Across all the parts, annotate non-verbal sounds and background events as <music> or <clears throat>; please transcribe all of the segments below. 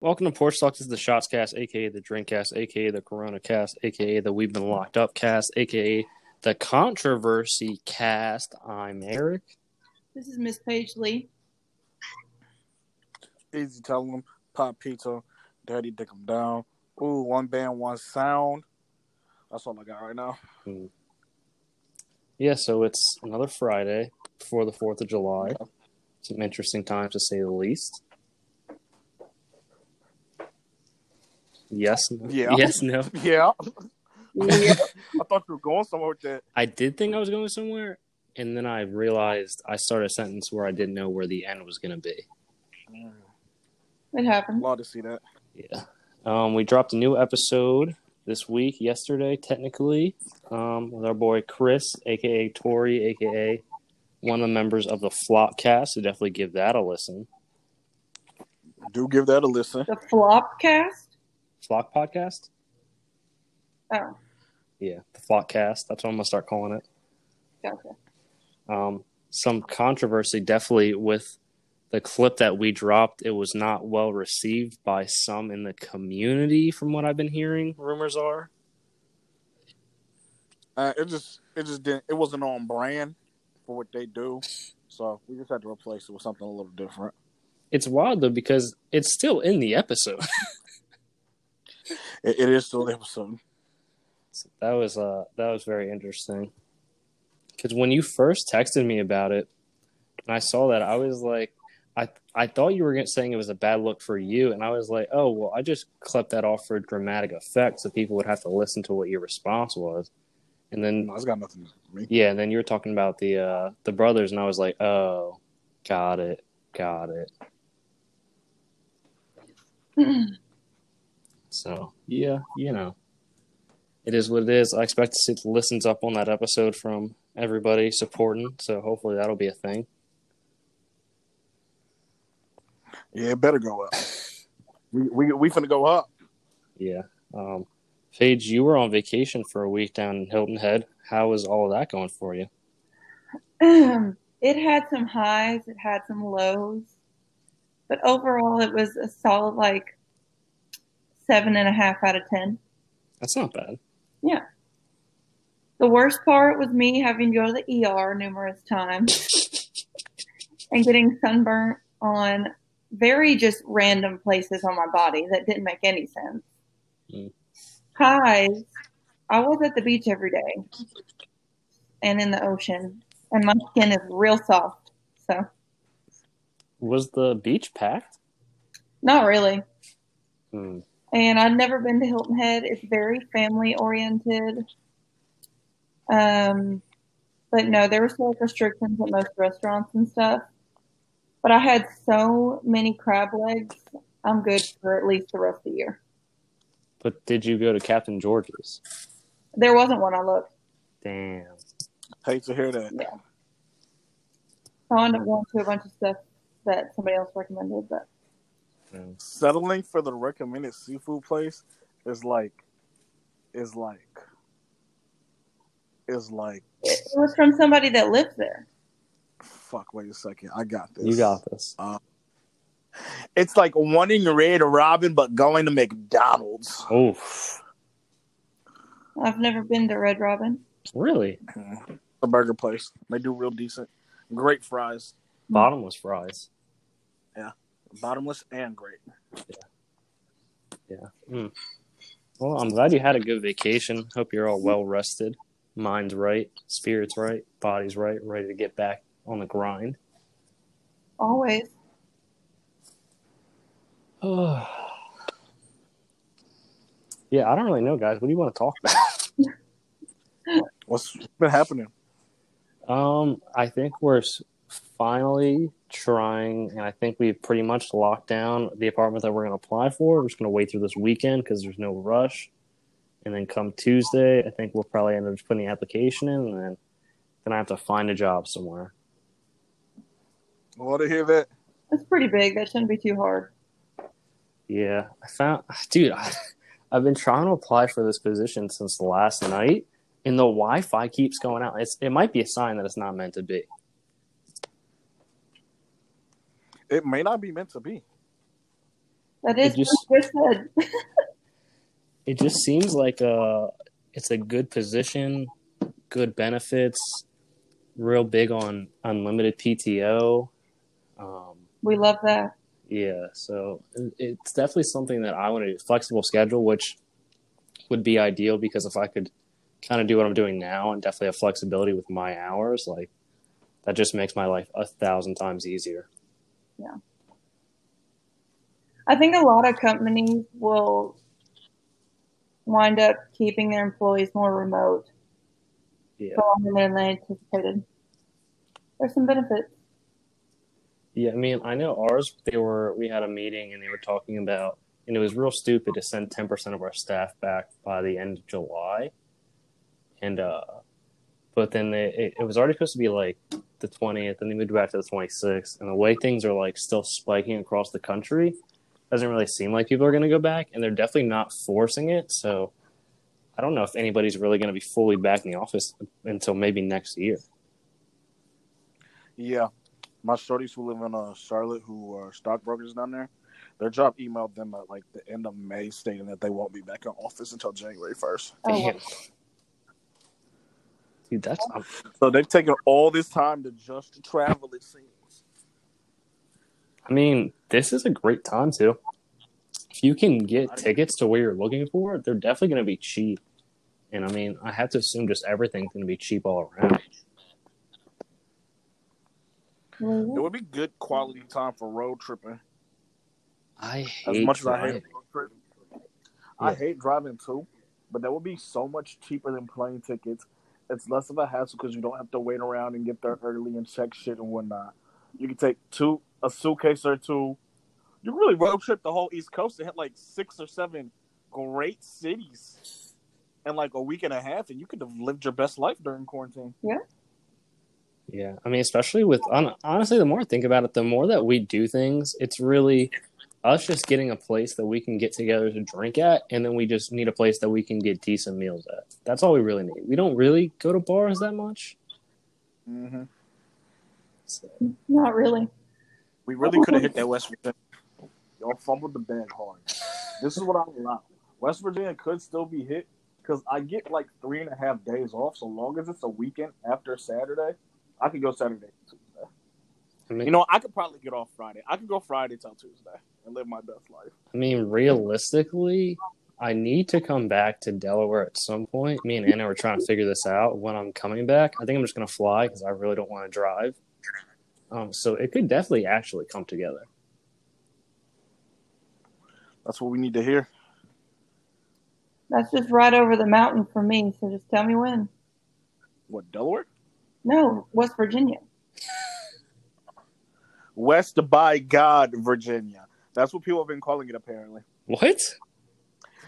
Welcome to Porch Talk. This is the Shots Cast, aka the Drink Cast, aka the Corona Cast, aka the We've Been Locked Up Cast, aka the Controversy Cast. I'm Eric. This is Miss Paige Lee. Easy telling them, pop pizza, daddy dick them down. Ooh, one band, one sound. That's all I got right now. Hmm. Yeah, so it's another Friday before the 4th of July. Some interesting times to say the least. Yes. No. Yeah. Yes, no. <laughs> Yeah, Yeah. <laughs> I thought you were going somewhere with that. I did think I was going somewhere, and then I realized I started a sentence where I didn't know where the end was going to be. It happened. Love to see that. Yeah. Um, we dropped a new episode this week, yesterday, technically, um, with our boy Chris, aka Tori, aka one of the members of the Flopcast. So definitely give that a listen. Do give that a listen. The flop cast? Flock Podcast? Oh, Yeah, the Flockcast. That's what I'm gonna start calling it. gotcha. Um, some controversy definitely with the clip that we dropped. It was not well received by some in the community, from what I've been hearing. Rumors are. Uh, it just, it just didn't. It wasn't on brand for what they do, so we just had to replace it with something a little different. It's wild though because it's still in the episode. <laughs> It, it is still the episode. So that was uh that was very interesting. Because when you first texted me about it, and I saw that, I was like, I I thought you were saying it was a bad look for you, and I was like, oh well, I just clipped that off for dramatic effect, so people would have to listen to what your response was, and then No, it's got nothing to me. yeah, and then you were talking about the uh the brothers, and I was like, oh, got it, got it. <clears throat> So yeah, you know, it is what it is. I expect to see the listens up on that episode from everybody supporting. So hopefully that'll be a thing. Yeah, it better go up. We we we finna go up. Yeah. Um, Paige, you were on vacation for a week down in Hilton Head. How is all of that going for you? <clears throat> it had some highs, it had some lows, but overall, it was a solid like seven and a half out of ten. That's not bad. Yeah. The worst part was me having to go to the ER numerous times <laughs> and getting sunburnt on very just random places on my body that didn't make any sense. Mm. Highs, I was at the beach every day and in the ocean, and my skin is real soft. So, Was the beach packed? not really. Hmm. And I'd never been to Hilton Head. It's very family oriented. Um, but no, there were still like restrictions at most restaurants and stuff. But I had so many crab legs. I'm good for at least the rest of the year. But did you go to Captain George's? There wasn't one I looked. Damn. Hate to hear that. Yeah. So I ended up going to a bunch of stuff that somebody else recommended. But Settling for the recommended seafood place is like, is like, is like. it, it was from somebody that lived there. Fuck. Wait a second. I got this. You got this. Uh, it's like wanting Red Robin, but going to McDonald's. Oh, I've never been to Red Robin. really? A burger place. They do real decent. Great fries. Bottomless fries. Bottomless and great. Yeah. Mm. Well, I'm glad you had a good vacation. Hope you're all well rested. Mind's right, spirit's right, body's right, ready to get back on the grind. Always. Oh. <sighs> yeah, I don't really know, guys. What do you want to talk about? What's been happening? Um, I think we're finally trying, and I think we've pretty much locked down the apartment that we're going to apply for. We're just going to wait through this weekend because there's no rush, and then come Tuesday, I think we'll probably end up just putting the application in, and then then I have to find a job somewhere. I Want to hear that? It's pretty big. That shouldn't be too hard. Yeah, I found, <laughs> dude, I, <laughs> I've been trying to apply for this position since last night, and the Wi-Fi keeps going out. It's it might be a sign that it's not meant to be. It may not be meant to be. That is It just- what you said. <laughs> it just seems like a it's a good position, good benefits, real big on unlimited PTO. Um, we love that. yeah, so it's definitely something that I want to do. Flexible schedule, which would be ideal because if I could kind of do what I'm doing now and definitely have flexibility with my hours, like that just makes my life a thousand times easier. I think a lot of companies will wind up keeping their employees more remote Yeah. for longer than they anticipated. There's some benefits. Yeah, I mean, I know ours. They were. We had a meeting and they were talking about, and it was real stupid to send ten percent of our staff back by the end of July, and uh, but then they, it, it was already supposed to be like the twentieth, and they moved back to the twenty sixth. And the way things are like still spiking across the country, doesn't really seem like people are going to go back, and they're definitely not forcing it. So, I don't know if anybody's really going to be fully back in the office until maybe next year. Yeah, my shorties who live in uh, Charlotte, who are stockbrokers down there, their job emailed them at like the end of May, stating that they won't be back in office until January first. Oh, Damn. Dude, that's So they've taken all this time to just travel. It seems. I mean, this is a great time too. If you can get tickets to where you're looking for, they're definitely going to be cheap. And I mean, I have to assume just everything's going to be cheap all around. It would be good quality time for road tripping. I As hate much as I driving. hate road tripping, I hate driving too. But that would be so much cheaper than plane tickets. It's less of a hassle because you don't have to wait around and get there early and check shit and whatnot. You can take two a suitcase or two. You really road trip the whole East Coast and hit like six or seven great cities in like a week and a half, and you could have lived your best life during quarantine. Yeah, Yeah, I mean, especially with honestly, the more I think about it, the more that we do things, it's really us just getting a place that we can get together to drink at, and then we just need a place that we can get decent meals at. That's all we really need. We don't really go to bars that much. Mm-hmm. So, Not really. We really could have hit that West Virginia. Y'all fumbled the bag hard. This is what I allow. West Virginia could still be hit because I get like three and a half days off. So long as it's a weekend after Saturday, I could go Saturday and Tuesday. I mean, You know, I could probably get off Friday. I could go Friday till Tuesday and live my best life. I mean, realistically, I need to come back to Delaware at some point. Me and Anna were trying to figure this out when I'm coming back. I think I'm just going to fly because I really don't want to drive. Um, so it could definitely actually come together. That's what we need to hear. That's just right over the mountain for me. So just tell me when. What, Delaware? No, West Virginia. West by God, Virginia. That's what people have been calling it, apparently. What?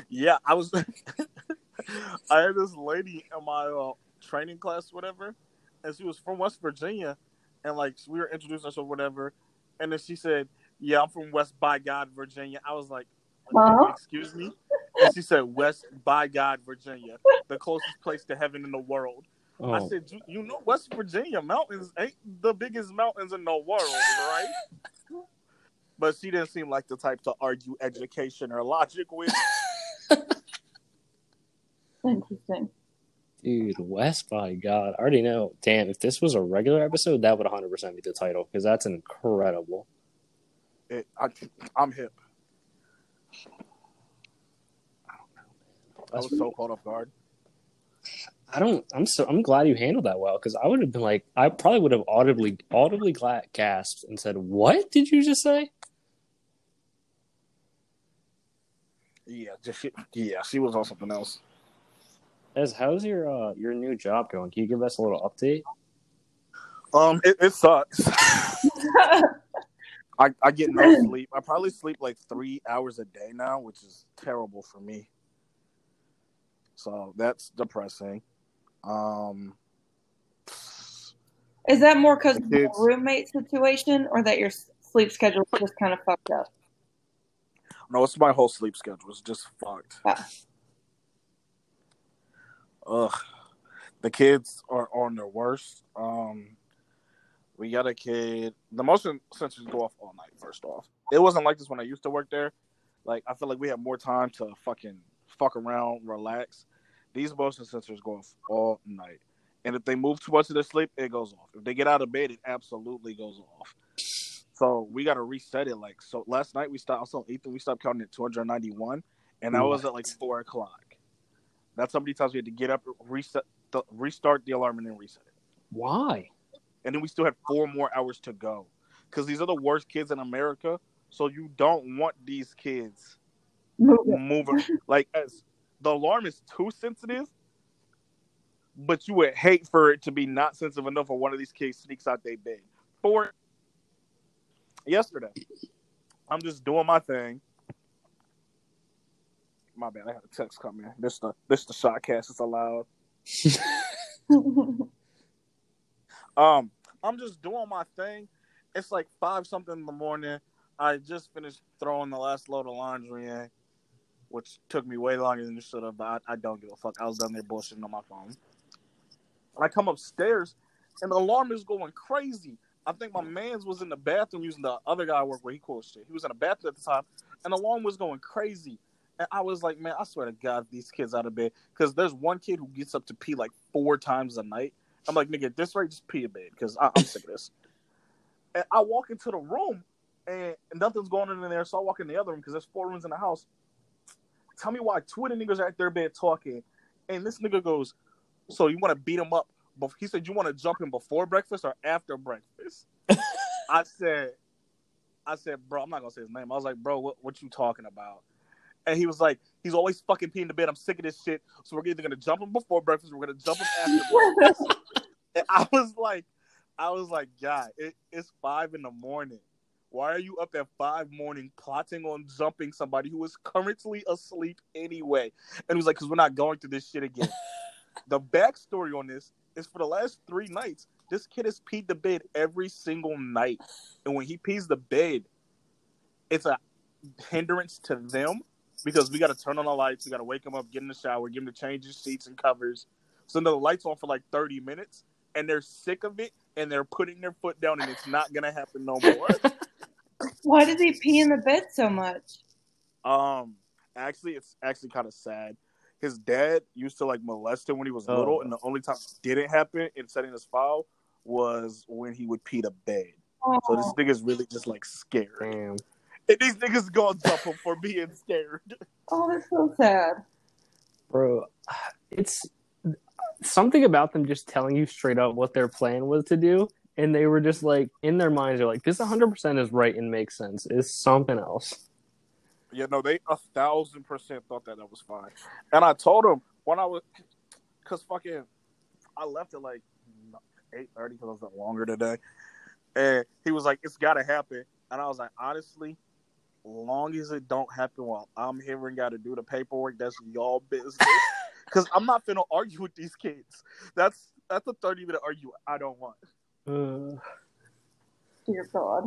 Yeah, I was. <laughs> I had this lady in my uh, training class, whatever, and she was from West Virginia, and like we were introducing ourselves, whatever, and then she said, "Yeah, I'm from West by God, Virginia." I was like, Huh? "Excuse me," and she said, "West by God, Virginia, the closest place to heaven in the world." I Oh, said, you, "You know, West Virginia mountains ain't the biggest mountains in the world, right?" <laughs> But she didn't seem like the type to argue education or logic with. <laughs> Interesting. dude, West by God. I already know. Damn, if this was a regular episode, that would 100% be the title because that's incredible. It, I, I'm hip. I That's was so caught off guard. I don't. I'm so. I'm glad you handled that well because I would have been like, I probably would have audibly, audibly gasped and said, "What did you just say?" Yeah, just yeah, she was on something else. Ez how's your uh your new job going? Can you give us a little update? Um, it, it sucks. <laughs> I, I get no <laughs> sleep. I probably sleep like three hours a day now, which is terrible for me. So that's depressing. Um, Is that more because of the roommate situation or that your sleep schedule is just kind of fucked up? no, it's my whole sleep schedule. It's just fucked. Ah. Ugh, the kids are on their worst. Um, we got a kid. The motion sensors go off all night. First off, it wasn't like this when I used to work there. Like I feel like we have more time to fucking fuck around, relax. These motion sensors go off all night. And if they move too much in their sleep, it goes off. If they get out of bed, it absolutely goes off. So we got to reset it. Like so, last night we stopped. Also, Ethan, we stopped counting at 291, and that was at like four o'clock. That's how many times we had to get up, reset, the, restart the alarm, and then reset it. Why? And then we still had four more hours to go, because these are the worst kids in America. So you don't want these kids moving. like as the alarm is too sensitive, but you would hate for it to be not sensitive enough for one of these kids sneaks out their bed. For yesterday, I'm just doing my thing. My bad, I had a text come in. This the this the shot cast is allowed. <laughs> um, I'm just doing my thing. It's like five something in the morning. I just finished throwing the last load of laundry in, which took me way longer than it should have. But I, I don't give a fuck. I was down there bullshitting on my phone. And I come upstairs, and the alarm is going crazy. I think my man's was in the bathroom using the other guy I work where he calls shit. He was in the bathroom at the time, and the alarm was going crazy. And I was like, man, I swear to God, these kids out of bed. Because there's one kid who gets up to pee like four times a night. I'm like, nigga, this right, just pee a bed because I'm sick of this. And I walk into the room, and, and nothing's going on in there. So I walk in the other room because there's four rooms in the house. Tell me why two of the niggas are at their bed talking, and this nigga goes, "So you want to beat him up?" But he said, "You want to jump him before breakfast or after breakfast?" <laughs> I said, "I said, bro, I'm not gonna say his name." I was like, "Bro, what what you talking about?" And he was like, "He's always fucking peeing the bed. I'm sick of this shit. So we're either gonna jump him before breakfast, or we're gonna jump him after breakfast." <laughs> And I was like, I was like, God, it, it's five in the morning. Why are you up at five morning plotting on jumping somebody who is currently asleep anyway? And he was like, because we're not going through this shit again. <laughs> the backstory on this is for the last three nights, this kid has peed the bed every single night. And when he pees the bed, it's a hindrance to them because we got to turn on the lights, we got to wake him up, get in the shower, give him to change his sheets and covers. So the lights on for like 30 minutes and they're sick of it and they're putting their foot down and it's not gonna happen no more. <laughs> Why does he pee in the bed so much? um, actually, it's actually kind of sad. His dad used to like molest him when he was Oh. little, and the only time it didn't happen in setting his file was when he would pee the bed. So this Oh, nigga's really just like scared, Damn. and these niggas gonna jump him for being scared. <laughs> oh, that's so sad. Bro, it's something about them just telling you straight up what their plan was to do. And they were just like, in their minds, they're like, this 100% is right and makes sense. Is something else. Yeah, no, they a thousand percent thought that that was fine. And I told him when I was, cause fucking, I left at like eight thirty because I was up longer today, and he was like, "It's got to happen," and I was like, honestly, long as it don't happen while I'm here and got to do the paperwork, that's y'all business. <laughs> Cause I'm not finna argue with these kids. That's that's a thirty minute argue I don't want. Uh, Dear God.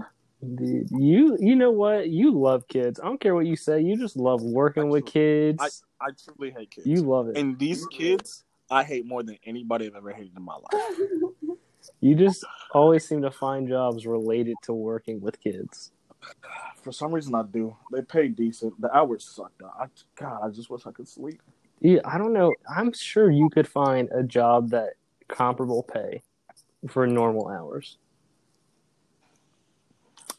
dude, you you know what? You love kids. I don't care what you say. You just love working with kids. I truly hate kids. you love it. and these kids, I hate more than anybody I've ever hated in my life. <laughs> You just always seem to find jobs related to working with kids. For some reason, I do. They pay decent. The hours suck. Though. I, God, I just wish I could sleep. Yeah, I don't know. I'm sure you could find a job that comparable pay for normal hours.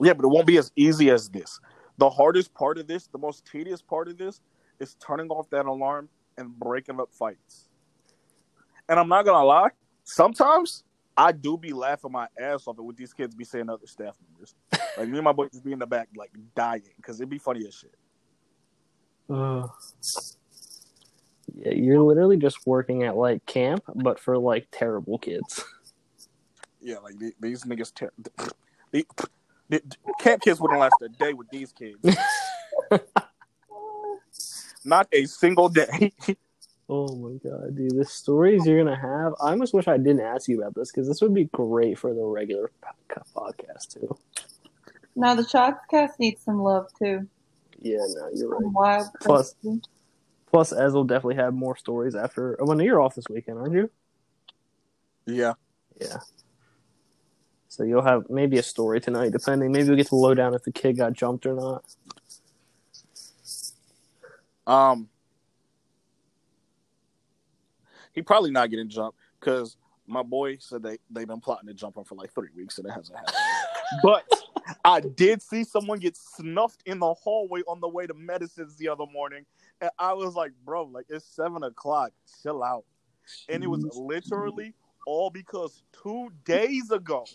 Yeah, but it won't be as easy as this. The hardest part of this, the most tedious part of this, is turning off that alarm and breaking up fights. And I'm not gonna lie, sometimes I do be laughing my ass off at what these kids be saying to other staff members. <laughs> Like me and my boy just be in the back, like dying, because it'd be funny as shit. Uh, yeah, you're literally just working at like camp, but for like terrible kids. <laughs> Yeah, like these niggas. Ter- the, the, camp kids wouldn't last a day with these kids. <laughs> Not a single day. <laughs> Oh my god, dude! The stories you're gonna have. I almost wish I didn't ask you about this because this would be great for the regular podcast too. Now the Shots cast needs some love too. Yeah, no, you're right. Wild Plus- crazy. Plus, Ez will definitely have more stories after. Oh, well, no, you're off this weekend, aren't you? Yeah. Yeah. So you'll have maybe a story tonight, depending. Maybe we'll get to low down if the kid got jumped or not. Um, he probably not getting jumped because my boy said they they've been plotting to jump him for like three weeks and it hasn't happened. but I did see someone get snuffed in the hallway on the way to medicines the other morning, and I was like, bro, like it's seven o'clock, chill out. And it was literally all because two days ago,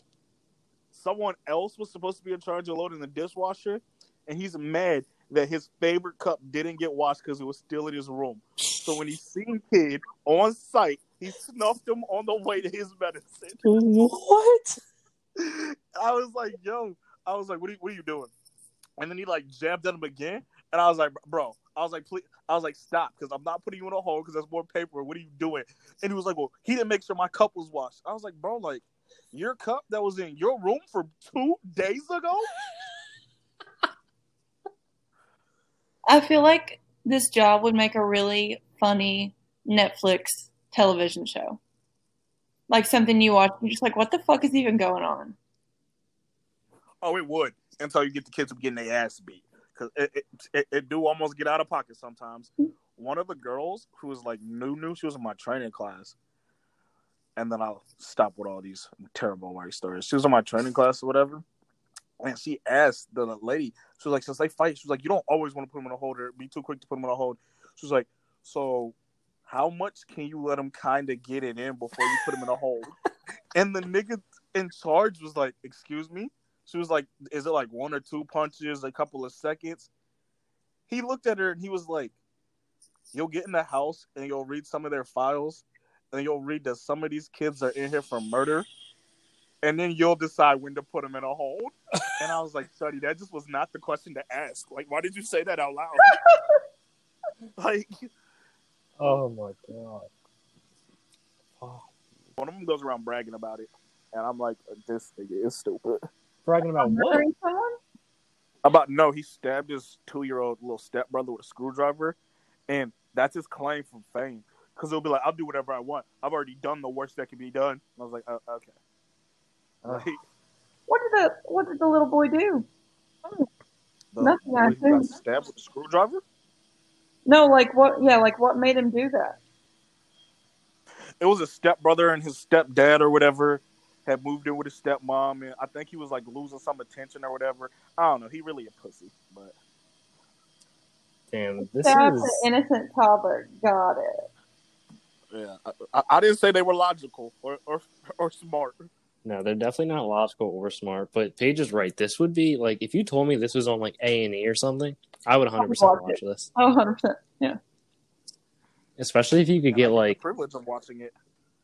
someone else was supposed to be in charge of loading the dishwasher, and he's mad that his favorite cup didn't get washed because it was still in his room. So when he seen kid on site, he snuffed him on the way to his medicine. <laughs> What? I was like, yo, I was like, what are you, what are you doing? And then he like jabbed at him again, and I was like, bro, I was like, please, I was like, stop, because I'm not putting you in a hole because there's more paper. What are you doing? And he was like, well, he didn't make sure my cup was washed. I was like, bro, like your cup that was in your room for two days ago. I feel like this job would make a really funny Netflix television show. Like something you watch, you're just like, what the fuck is even going on? Oh, it would until you get the kids from getting their ass beat because it, it, it, it do almost get out of pocket sometimes. Mm. One of the girls who was like new, new, she was in my training class, and then I'll stop with all these terrible white stories. She was in my training class or whatever, and she asked the lady, she was like, since they fight, she was like, you don't always want to put them in a hold or be too quick to put them in a hold. She was like, so how much can you let them kind of get it in before you put them in a hold? <laughs> and the nigga in charge was like, excuse me. She was like, is it like one or two punches, a couple of seconds? He looked at her and he was like, you'll get in the house and you'll read some of their files and you'll read that some of these kids are in here for murder and then you'll decide when to put them in a hold. And I was like, Shuddy, that just was not the question to ask. Like, why did you say that out loud? <laughs> like, Oh my god. Oh. one of them goes around bragging about it, and I'm like, this nigga is stupid. Bragging about what? Murdering someone? About no, he stabbed his two year old little stepbrother with a screwdriver, and that's his claim from fame. Because he'll be like, I'll do whatever I want. I've already done the worst that can be done. And I was like, oh, okay. Like, What did the what did the little boy do? the Nothing, I boy who stabbed with a screwdriver. No, like what? Yeah, like what made him do that? It was his stepbrother and his stepdad or whatever had moved in with his stepmom, and I think he was like losing some attention or whatever. I don't know. He really a pussy, but Damn, this Stab is the innocent toddler. Got it. Yeah, I, I, I didn't say they were logical or or, or smart. no, they're definitely not logical or smart. But Paige is right. This would be like if you told me this was on like A and E or something, I would 100 percent watch watch this. Oh, 100 percent. Yeah. Especially if you could And I get had the like privilege of watching it.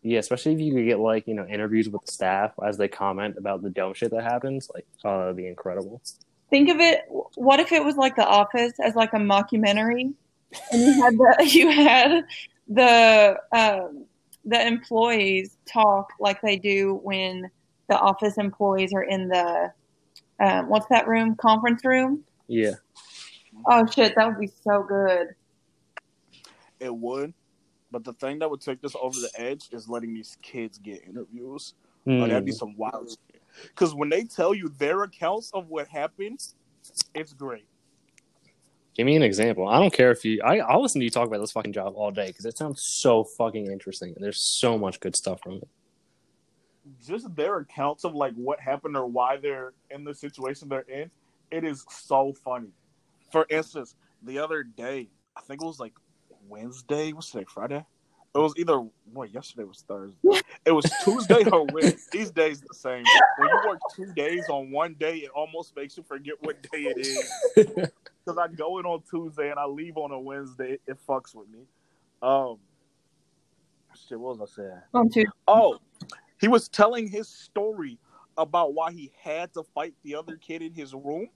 yeah, especially if you could get like you know interviews with the staff as they comment about the dumb shit that happens. Like, oh, that'd be incredible. Think of it. What if it was like The Office as like a mockumentary, and you had the <laughs> you had the um, the employees talk like they do when the office employees are in the um, what's that room conference room. Yeah, Oh shit, that would be so good. It would, but the thing that would take this over the edge is letting these kids get interviews. Oh, that'd be Hmm. some wild. Because when they tell you their accounts of what happened, it's great. Give me an example. I don't care if you. I, I'll listen to you talk about this fucking job all day because it sounds so fucking interesting. and There's so much good stuff from it. Just their accounts of like what happened or why they're in the situation they're in, it is so funny. For instance, the other day, I think it was like Wednesday. What's today? Friday. It was either what yesterday was Thursday. It was Tuesday or <laughs> Wednesday. These days the same. When you work two days on one day, it almost makes you forget what day it is. <laughs> because I go in on Tuesday and I leave on a Wednesday. It fucks with me. Um, shit, what was I saying? On two. Oh, he was telling his story about why he had to fight the other kid in his room,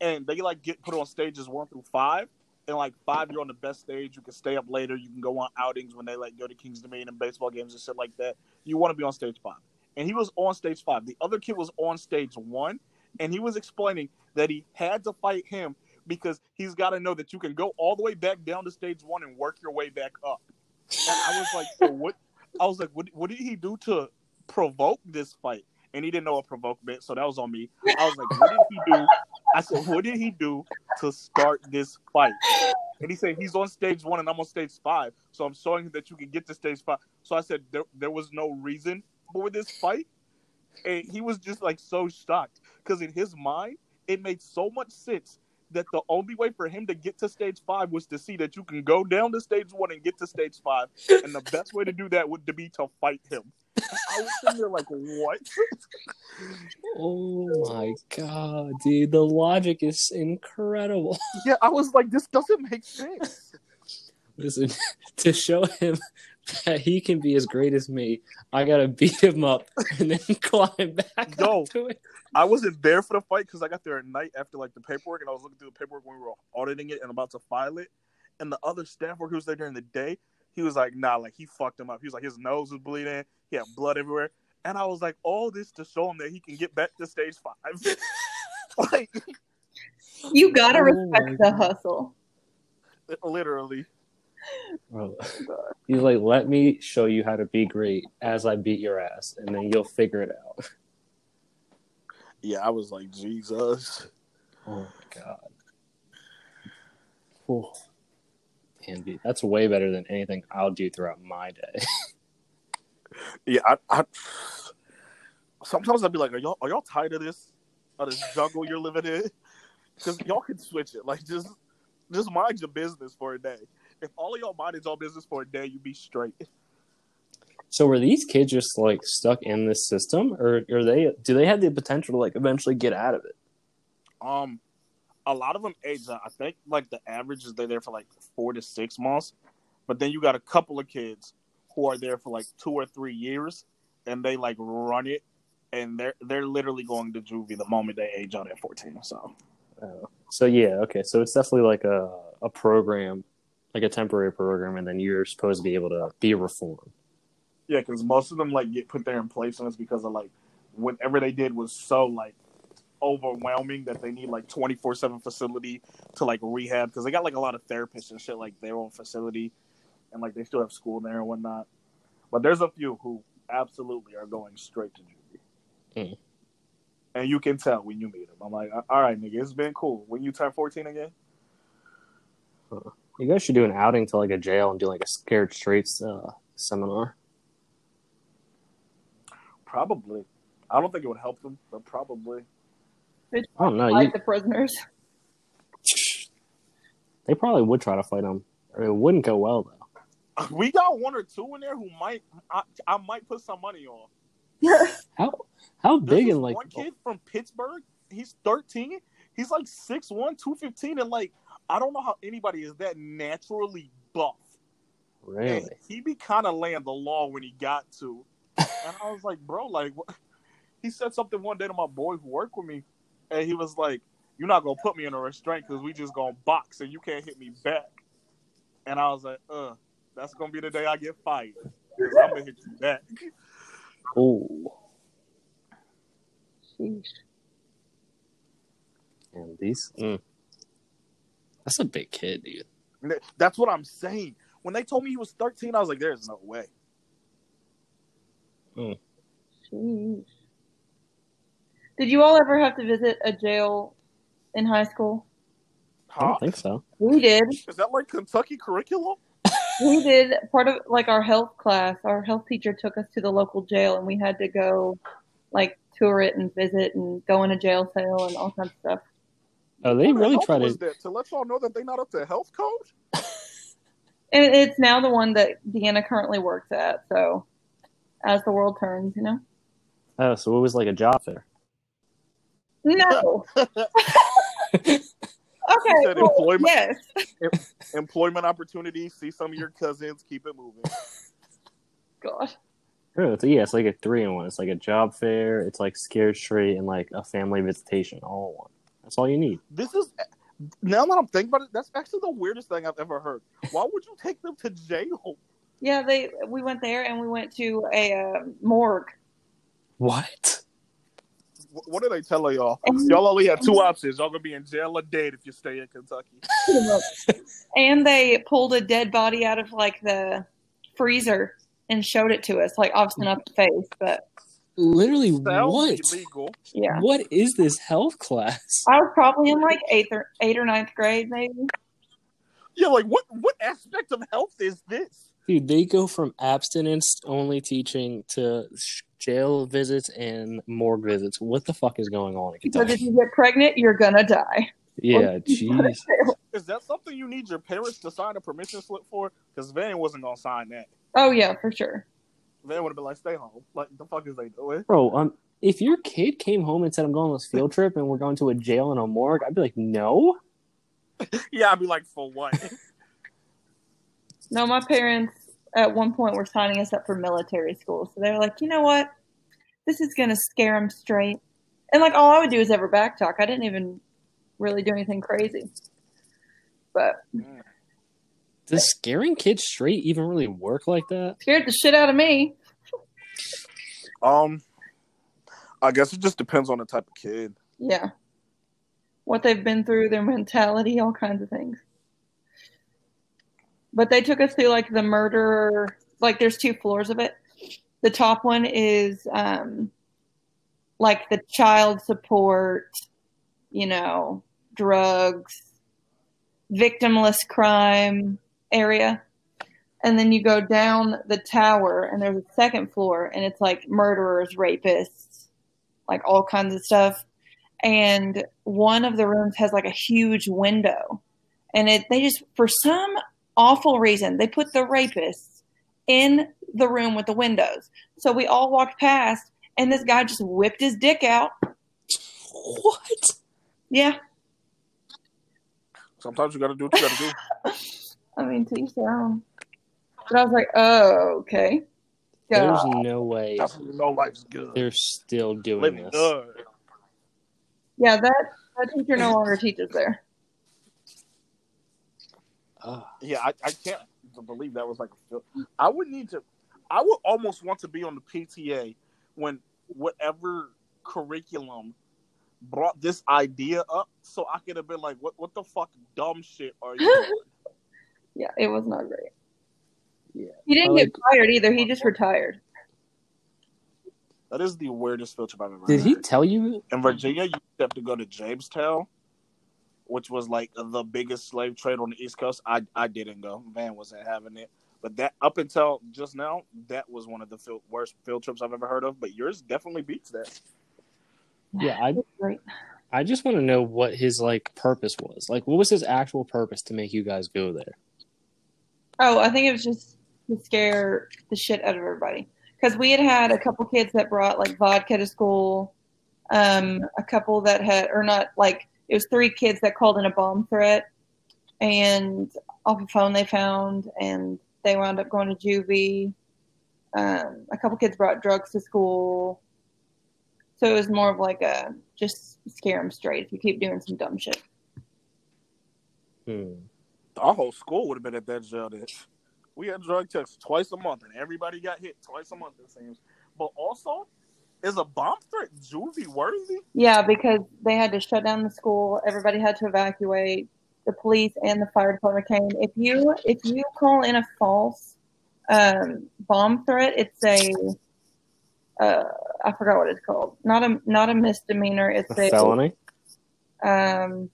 and they like get put on stages one through five. And like five, you're on the best stage. You can stay up later. You can go on outings when they like go to Kings Dominion and baseball games and shit like that. You want to be on stage five, and he was on stage five. The other kid was on stage one, and he was explaining that he had to fight him because he's got to know that you can go all the way back down to stage one and work your way back up. And I was like, so what? I was like, what, what did he do to provoke this fight? And he didn't know what provoke meant, so that was on me. I was like, what did he do? I said, what did he do to start this fight? and he said he's on stage one and I'm on stage five. So I'm showing that you can get to stage five. So I said there, there was no reason for this fight, and he was just like so shocked because in his mind it made so much sense that the only way for him to get to stage five was to see that you can go down to stage one and get to stage five, and the best way to do that would to be to fight him. I was sitting there like, what? Oh my god, dude, the logic is incredible. yeah, I was like, this doesn't make sense. Listen, <laughs> to show him that he can be as great as me, I gotta beat him up and then <laughs> climb back Yo. up to it. I wasn't there for the fight because I got there at night after like the paperwork, and I was looking through the paperwork when we were auditing it and about to file it. And the other staff worker who was there during the day, he was like, "Nah, like he fucked him up." He was like, his nose was bleeding, he had blood everywhere, and I was like, all this to show him that he can get back to stage five. <laughs> like You gotta Oh respect my the God. hustle. literally. Bro, oh, He's like, let me show you how to be great as I beat your ass, and then you'll figure it out. Yeah, I was like, Jesus. Oh my god. Whew. Man, that's way better than anything I'll do throughout my day. <laughs> Yeah, I, I sometimes I'd be like, are y'all are y'all tired of this? Of this jungle you're living in? Because y'all can switch it. Like just just mind your business for a day. If all of y'all minded your business for a day, you'd be straight. so were these kids just like stuck in this system, or are they? Do they have the potential to like eventually get out of it? Um a lot of them age out. I think like the average is they're there for like four to six months. But then you got a couple of kids who are there for like two or three years and they like run it and they're they're literally going to juvie the moment they age out at fourteen. So Oh. So yeah, okay. So it's definitely like a a program, like a temporary program, and then you're supposed to be able to be reformed. Yeah, because most of them like get put there in place, and it's because of like whatever they did was so like overwhelming that they need like twenty four seven facility to like rehab because they got like a lot of therapists and shit like their own facility and like they still have school there and whatnot. But there's a few who absolutely are going straight to juvie. Mm. And you can tell when you meet them. I'm like, all right, nigga, it's been cool. When you turn 14 again, You guys should do an outing to like a jail and do like a scared straights uh, seminar. probably. I don't think it would help them, but probably. I don't know. Like You, the prisoners. <laughs> they probably would try to fight them, it wouldn't go well though. <laughs> We got one or two in there who might I, I might put some money on. <laughs> How how There's big this and like one kid from Pittsburgh. He's 13. He's like 6'1", 215, and like I don't know how anybody is that naturally buff. And really? he be kind of laying the law when he got to, and I was like, bro, like what? he said something one day to my boy who worked with me, and he was like, "You're not gonna put me in a restraint because we just gonna box and you can't hit me back." And I was like, "Uh, that's gonna be the day I get fired. I'm gonna hit you back." Oh, Sheesh. and these. Mm. That's a big kid, dude. That's what I'm saying. When they told me he was 13, I was like, "There's no way." Hmm. Sheesh. Did you all ever have to visit a jail in high school? I don't think so. We did. Is that like Kentucky curriculum? We did part of like our health class. Our health teacher took us to the local jail, and we had to go like tour it and visit and go in a jail cell and all kinds of stuff. Oh, they What the really hell try to. that to let y'all know that they're not up to health code. <laughs> And it's now the one that Deanna currently works at. So as the world turns, you know. Oh, so it was like a job fair. No. <laughs> okay. said well, employment- yes. Employment opportunities. See some of your cousins. Keep it moving. God. Oh, it's, yeah, it's like a three in one. It's like a job fair. It's like scared straight and like a family visitation all in one. That's all you need. This is now that I'm thinking about it. That's actually the weirdest thing I've ever heard. Why would you take them to jail? Yeah, they we went there and we went to a uh, morgue. What? Wh- What do they tell y'all? And- Y'all only have two options. Y'all gonna be in jail or dead if you stay in Kentucky. <laughs> and they pulled a dead body out of like the freezer and showed it to us, like obviously not the face, but Literally, Sounds what? illegal. yeah. What is this health class? I was probably in like eighth or eight or ninth grade, maybe. Yeah, like what what aspect of health is this? Dude, they go from abstinence only teaching to jail visits and morgue visits. What the fuck is going on Because if you get pregnant, you're gonna die. Yeah, jeez. Is that something you need your parents to sign a permission slip for? Because Van wasn't gonna sign that. Oh yeah, for sure. Van would have been like, "Stay home." Like the fuck is they doing? Bro, um, if your kid came home and said, I'm going on this field trip and we're going to a jail and a morgue, I'd be like, no. <laughs> Yeah, I'd be like, "For what?" <laughs> No, my parents at one point were signing us up for military school, so they were like, you know what, this is gonna scare them straight. And like all I would do is ever backtalk. I didn't even really do anything crazy. But Does scaring kids straight even really work like that? scared the shit out of me. um, I guess it just depends on the type of kid. Yeah. What they've been through, their mentality, all kinds of things. But they took us through like the murder, like there's two floors of it. The top one is um like the child support, you know, drugs, victimless crime area. And then you go down the tower and there's a second floor and it's like murderers, rapists, like all kinds of stuff and one of the rooms has like a huge window and it they just for some awful reason they put the rapists in the room with the windows so we all walked past and this guy just whipped his dick out What? yeah Sometimes you gotta do what you gotta do. <laughs> i mean to each their own but i was like oh okay There's God. no way That's when life's good. they're still doing Living this. good. yeah that that teacher no longer teaches there Ugh. Yeah, I, I can't believe that was like a fil- I would need to. I would almost want to be on the PTA when whatever curriculum brought this idea up, so I could have been like, "What? What the fuck, dumb shit are you?" <laughs> doing? yeah it was not great Yeah. he didn't I get fired either he just retired that is the weirdest field trip I've ever. Did he tell you? In Virginia, you have to go to Jamestown, which was like the biggest slave trade on the East Coast. I I didn't go. Van wasn't having it. But that up until just now, that was one of the field, worst field trips I've ever heard of. But yours definitely beats that. Yeah, I It I just want to know what his like purpose was. Like, what was his actual purpose to make you guys go there? Oh, I think it was just to scare the shit out of everybody. Because we had had a couple kids that brought like vodka to school, um, a couple that had, or not like, it was three kids that called in a bomb threat, and off a phone they found, and they wound up going to juvie. Um, a couple kids brought drugs to school. So it was more of like a just scare them straight if you keep doing some dumb shit. Hmm. Our whole school would have been at that jail. Then. We had drug tests twice a month, and everybody got hit twice a month. It seems. But also, is a bomb threat juvie worthy? Yeah, because they had to shut down the school. Everybody had to evacuate. The police and the fire department came. If you if you call in a false um, bomb threat, it's a uh, I forgot what it's called. Not a not a misdemeanor. It's A felony? Um,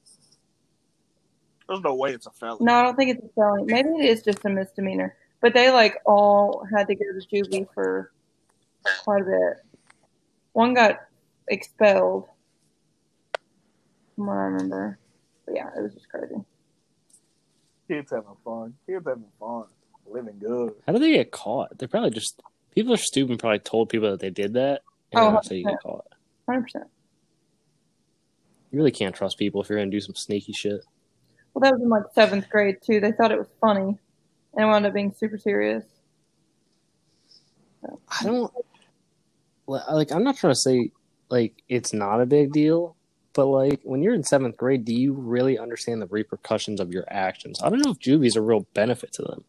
There's no way it's a felony. no, I don't think it's a felony. Maybe it is just a misdemeanor. But they like all had to go to juvie for quite a bit. One got expelled, from what I remember. But yeah, it was just crazy. Kids having fun. Kids having fun. Living good. How did they get caught? They're probably just people are stupid. and Probably told people that they did that, and Oh, that's how you get caught. Hundred percent. You really can't trust people if you're gonna do some sneaky shit. Well, that was in like seventh grade too. They thought it was funny, and it wound up being super serious. I don't like. I'm not trying to say like it's not a big deal, but like when you're in seventh grade, do you really understand the repercussions of your actions? I don't know if juvie's a real benefit to them.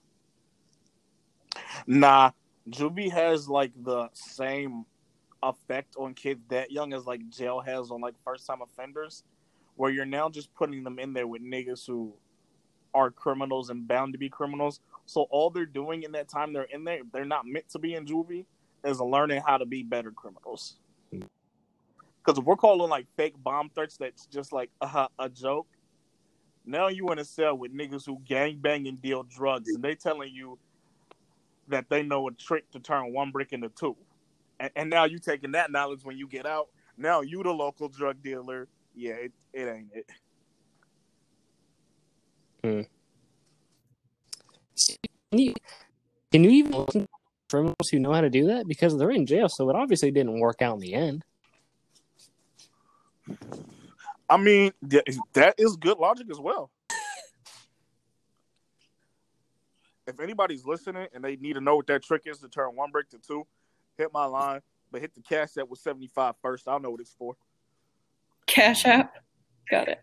Nah, juvie has like the same effect on kids that young as like jail has on like first time offenders, where you're now just putting them in there with niggas who are criminals and bound to be criminals. So all they're doing in that time they're in there, they're not meant to be in juvie, is learning how to be better criminals. Because if we're calling like fake bomb threats, that's just like a joke. Now you in a cell with niggas who gang bang and deal drugs, and they telling you that they know a trick to turn one brick into two. And, and now you taking that knowledge when you get out. Now you the local drug dealer. Yeah, it, it ain't it. Hmm. Can you, can you even listen to criminals who know how to do that? Because they're in jail, so it obviously didn't work out in the end. I mean, that is good logic as well. if anybody's listening and they need to know what that trick is to turn one brick to two, hit my line, but hit the cash app with 75 first. I'll know what it's for. Cash App. Got it.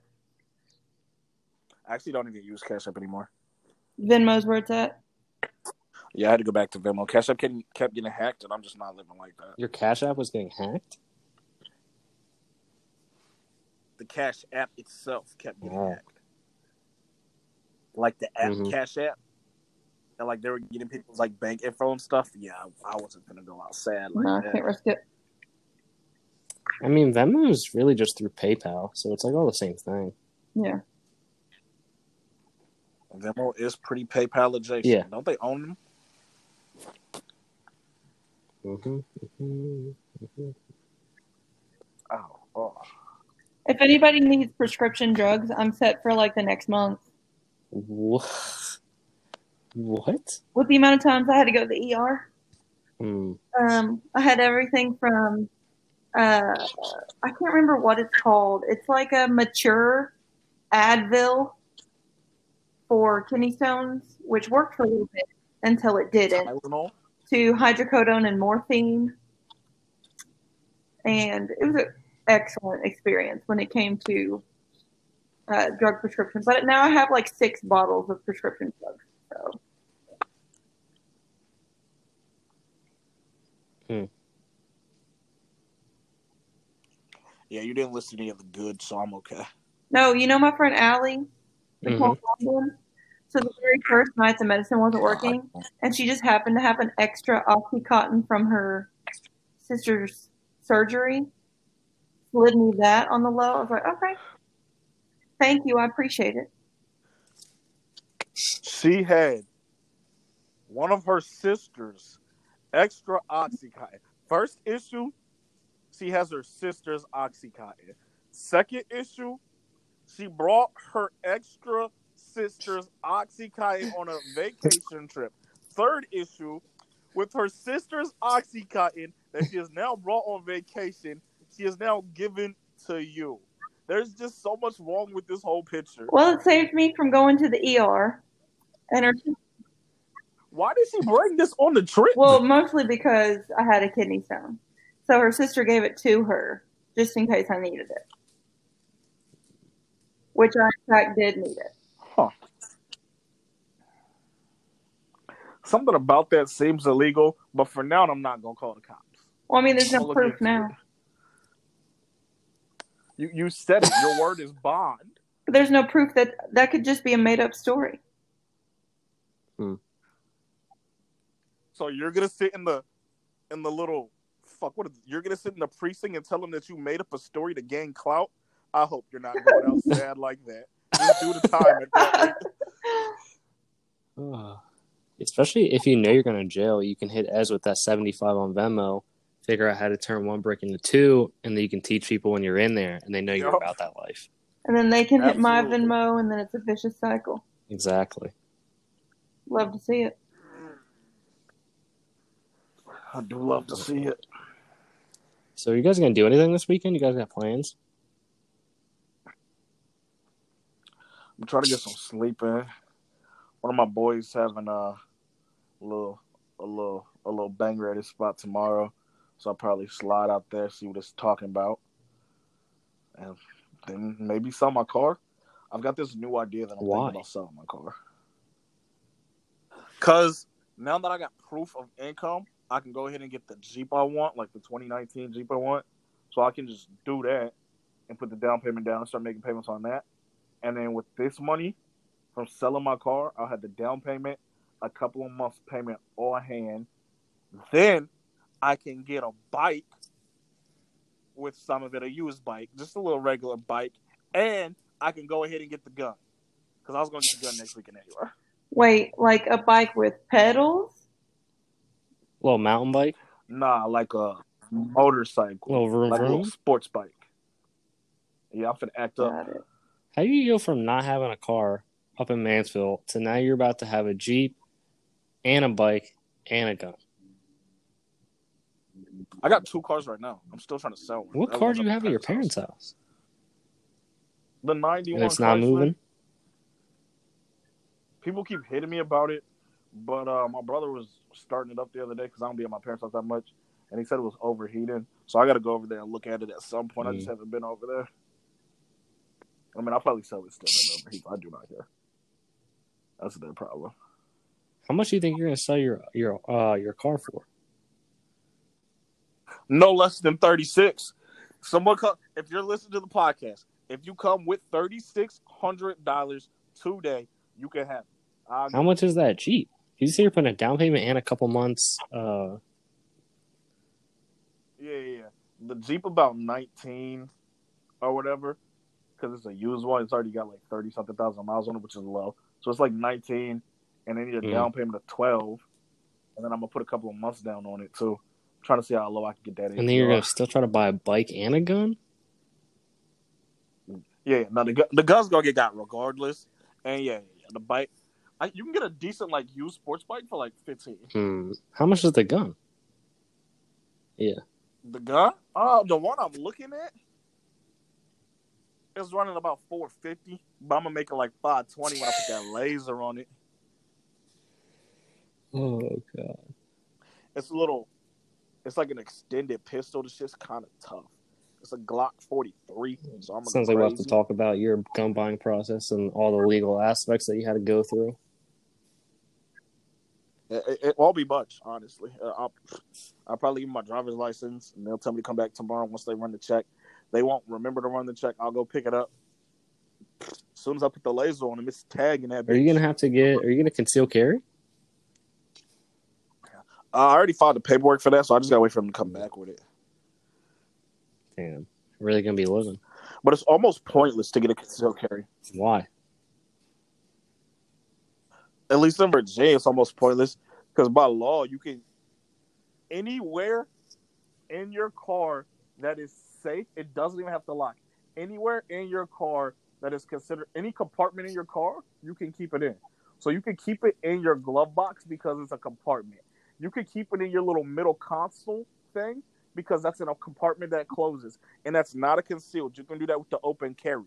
I actually don't even use Cash App anymore. Venmo's where it's at. Yeah, I had to go back to Venmo. Cash App kept, kept getting hacked, and I'm just not living like that. Your Cash App was getting hacked? The Cash App itself kept getting Wow. hacked. Like the app Mhm. Cash App. And like they were getting people's like bank info and stuff. Yeah, I wasn't gonna go out sad like No, I can't risk it. I mean, Venmo is really just through PayPal, so it's like all the same thing. Yeah. Venmo is pretty PayPal adjacent. Yeah. Don't they own them? hmm hmm Oh, oh. If anybody needs prescription drugs, I'm set for like the next month. What? What? With the amount of times I had to go to the ER, Hmm. um, I had everything from uh, I can't remember what it's called. It's like a mature Advil for kidney stones, which worked for a little bit until it didn't. Tylenol? To hydrocodone and morphine, and it was an excellent experience when it came to uh, drug prescriptions. But now I have like six bottles of prescription drugs. So Yeah, you didn't listen to any of the good, so I'm okay. no, you know my friend Allie, the Mhm. tall? So the very first night the medicine wasn't working, and she just happened to have an extra oxycontin from her sister's surgery. Slid me that on the low. I was like, okay, thank you, I appreciate it. She had one of her sisters extra oxycontin. First issue, she has her sister's oxycontin. Second issue, she brought her extra sister's oxycontin on a vacation trip. Third issue, with her sister's oxycontin that she has now brought on vacation, she is now given to you. There's just so much wrong with this whole picture. Well, it saved me from going to the ER, and her Why did she bring this on the trip? well, mostly because I had a kidney stone, so her sister gave it to her just in case I needed it, which I in fact did need it. Huh. Something about that seems illegal, but for now, I'm not gonna call the cops. Well, I mean, there's I'll no proof now. You you said it. Your word is bond. But there's no proof that that could just be a made up story. Hmm. So you're gonna sit in the in the little fuck. What is it? you're gonna sit in the precinct and tell them that you made up a story to gain clout? I hope you're not going out <laughs> sad like that. Just do the time at that rate. Especially if you know you're going to jail, you can hit Ez with that 75 on Venmo, figure out how to turn one brick into two, and then you can teach people when you're in there and they know you're Yup. about that life. and then they can hit my Absolutely. Venmo, and then it's a vicious cycle. Exactly. Love to see it. I do love to see it. So, you guys going to do anything this weekend? You guys got plans? I'm trying to get some sleep in. One of my boys having a little, a little, a little banger at his spot tomorrow, so I'll probably slide out there see what it's talking about, and then maybe sell my car. I've got this new idea that I'm Why? thinking about selling my car. Cause now that I got proof of income, I can go ahead and get the Jeep I want, like the 2019 Jeep I want. So I can just do that and put the down payment down and start making payments on that. And then with this money from selling my car, I'll have the down payment, a couple of months payment on hand. Then I can get a bike with some of it, a used bike, just a little regular bike, and I can go ahead and get the gun. because I was going to get the gun next weekend anyway. Wait, like a bike with pedals? Little mountain bike, Nah, like a motorcycle, little vroom like a little sports bike. Yeah, I'm finna act up. It. How do you go from not having a car up in Mansfield to now you're about to have a Jeep and a bike and a gun? I got two cars right now. I'm still trying to sell one. What That car do you have at your house. parents' house? The 91. And it's not Chrysler. moving. People keep hitting me about it, but uh, my brother was starting it up the other day because I don't be at my parents' house that much, and he said it was overheating. So I got to go over there and look at it at some point. I just Mm. haven't been over there. I mean, I'll probably sell it still overheat. I do not care. That's their problem. How much do you think you're going to sell your your uh your car for? No less than 36. Someone come if you're listening to the podcast, if you come with $3600 today, you can have it. I'll How much is that Jeep? You say you're putting a down payment and a couple months. Uh, Yeah, yeah, yeah. The Jeep about 19 or whatever, because it's a used one. It's already got like 30 something thousand miles on it, which is low. So it's like 19, and then your Mhm. down payment of 12, and then I'm gonna put a couple of months down on it too. I'm trying to see how low I can get that. and then you're going to still try to buy a bike and a gun. Yeah, no, the the gun's gonna get got regardless, and yeah, the bike. I, you can get a decent like used sports bike for like 15. Hmm. How much is the gun? Yeah. The gun? Oh, the one I'm looking at is running about 450, but I'm gonna make it like 520 when I put that laser on it. Oh god. It's a little, it's like an extended pistol. This shit's kind of tough. It's a Glock 43, so I'm Sounds like we'll have to talk about your gun buying process and all the legal aspects that you had to go through. It, it, won't be much, honestly. Uh, I'll, I'll probably give my driver's license, and they'll tell me to come back tomorrow once they run the check. They won't remember to run the check. I'll go pick it up. As soon as I put the laser on them, it's tagging that. Are you gonna have to get? Are you gonna conceal carry? Uh, I already filed the paperwork for that, so I just gotta wait for them to come back with it. Damn, really gonna be living? But it's almost pointless to get a concealed carry. Why? At least in Virginia, it's almost pointless because by law, you can anywhere in your car that is safe. It doesn't even have to lock. Anywhere in your car that is considered any compartment in your car, you can keep it in. So you can keep it in your glove box because it's a compartment. You can keep it in your little middle console thing because that's in a compartment that closes, and that's not a concealed. You can do that with the open carry.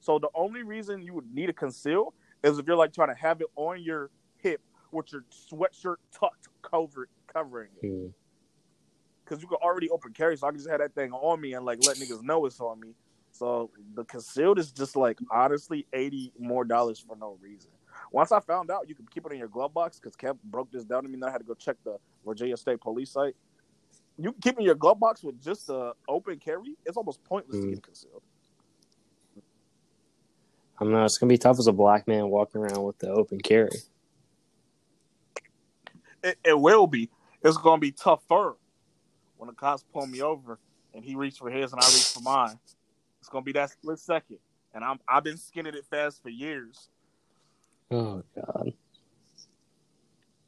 So the only reason you would need a conceal is if you're like trying to have it on your hip with your sweatshirt tucked cover covering it. Hmm. Because you can already open carry, so I can just have that thing on me and like let niggas know it's on me. So the concealed is just like honestly eighty more dollars for no reason. Once I found out you could keep it in your glove box, because Kev broke this down to me, and I had to go check the Virginia State Police site. You can keep in your glove box with just a open carry. It's almost pointless to Mm. get concealed. I don't know. It's gonna be tough as a black man walking around with the open carry. It, it will be. It's gonna be tougher when the cops pull me over and he reached for his and I reach for mine. It's gonna be that split second, and I'm I've been skinning it fast for years. Oh god.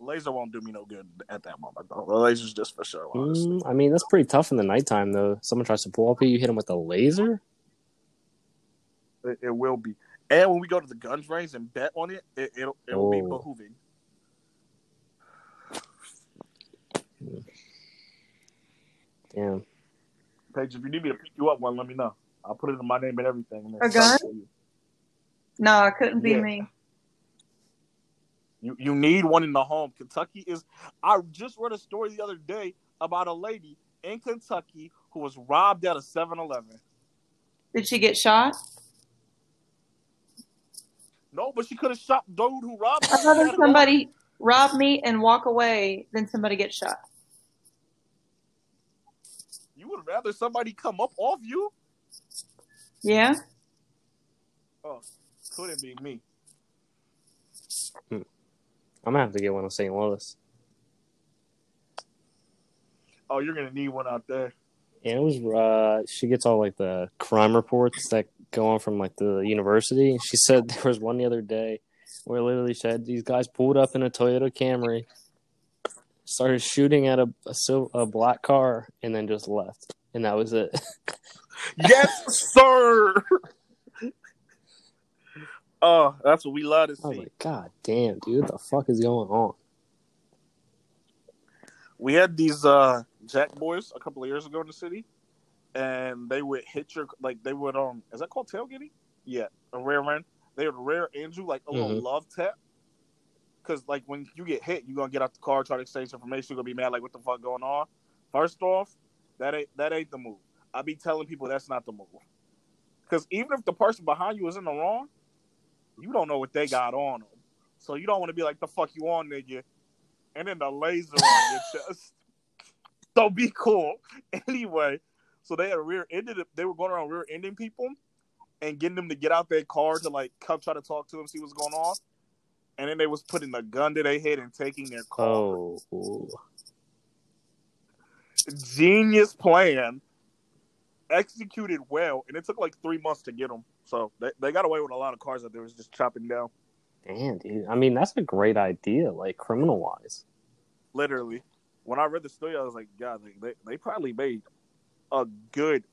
Laser won't do me no good at that moment. Though. The laser's just for show. Honestly, Mm, I mean, that's pretty tough in the nighttime, though. Someone tries to pull up you, you hit him with a laser. it, it will be. And when we go to the guns range and bet on it, it it'll, it'll be Oh. behooving. Damn. Paige, if you need me to pick you up one, let me know. I'll put it in my name and everything. and A gun? No, it couldn't be Yeah. me. you you need one in the home. Kentucky is. I just read a story the other day about a lady in Kentucky who was robbed at a 7-Eleven. Did she get shot? No, but she could have shot dude who robbed her. I'd rather She had a somebody rob me and walk away than somebody get shot. You would rather somebody come up off you? Yeah? Oh, couldn't be me. I'm gonna have to get one in St. Louis. Oh, you're gonna need one out there. and it was uh, she gets all like the crime reports that go on from like the university. She said <laughs> there was one the other day where literally said these guys pulled up in a Toyota Camry, started shooting at a a, sil- a black car, and then just left, and that was it. <laughs> yes, sir. Oh, that's what we love to I was see. like, God damn, dude, what the fuck is going on? we had these uh Jack boys a couple of years ago in the city, and they would hit your like they would um is that called tailgating? Yeah, a rare man. They would rare Andrew like a little Mhm. love tap. Cause like when you get hit, you're gonna get out the car, try to exchange information. You're gonna be mad, like what the fuck going on. First off, that ain't that ain't the move. I be telling people that's not the move. Cause even if the person behind you is in the wrong, you don't know what they got on them. So you don't want to be like the fuck you on, nigga, and then the laser on your <laughs> chest. So be cool. Anyway, so they had rear ended. They were going around rear ending people and getting them to get out their car to like come try to talk to them, see what's going on. And then they was putting the gun to their head and taking their car. Oh. Genius plan, executed well, and it took like three months to get them. So they, they got away with a lot of cars that they was just chopping down, damn, dude. I mean, that's a great idea, like criminal wise. literally. When I read the story, I was like, God, they, they, they probably made a good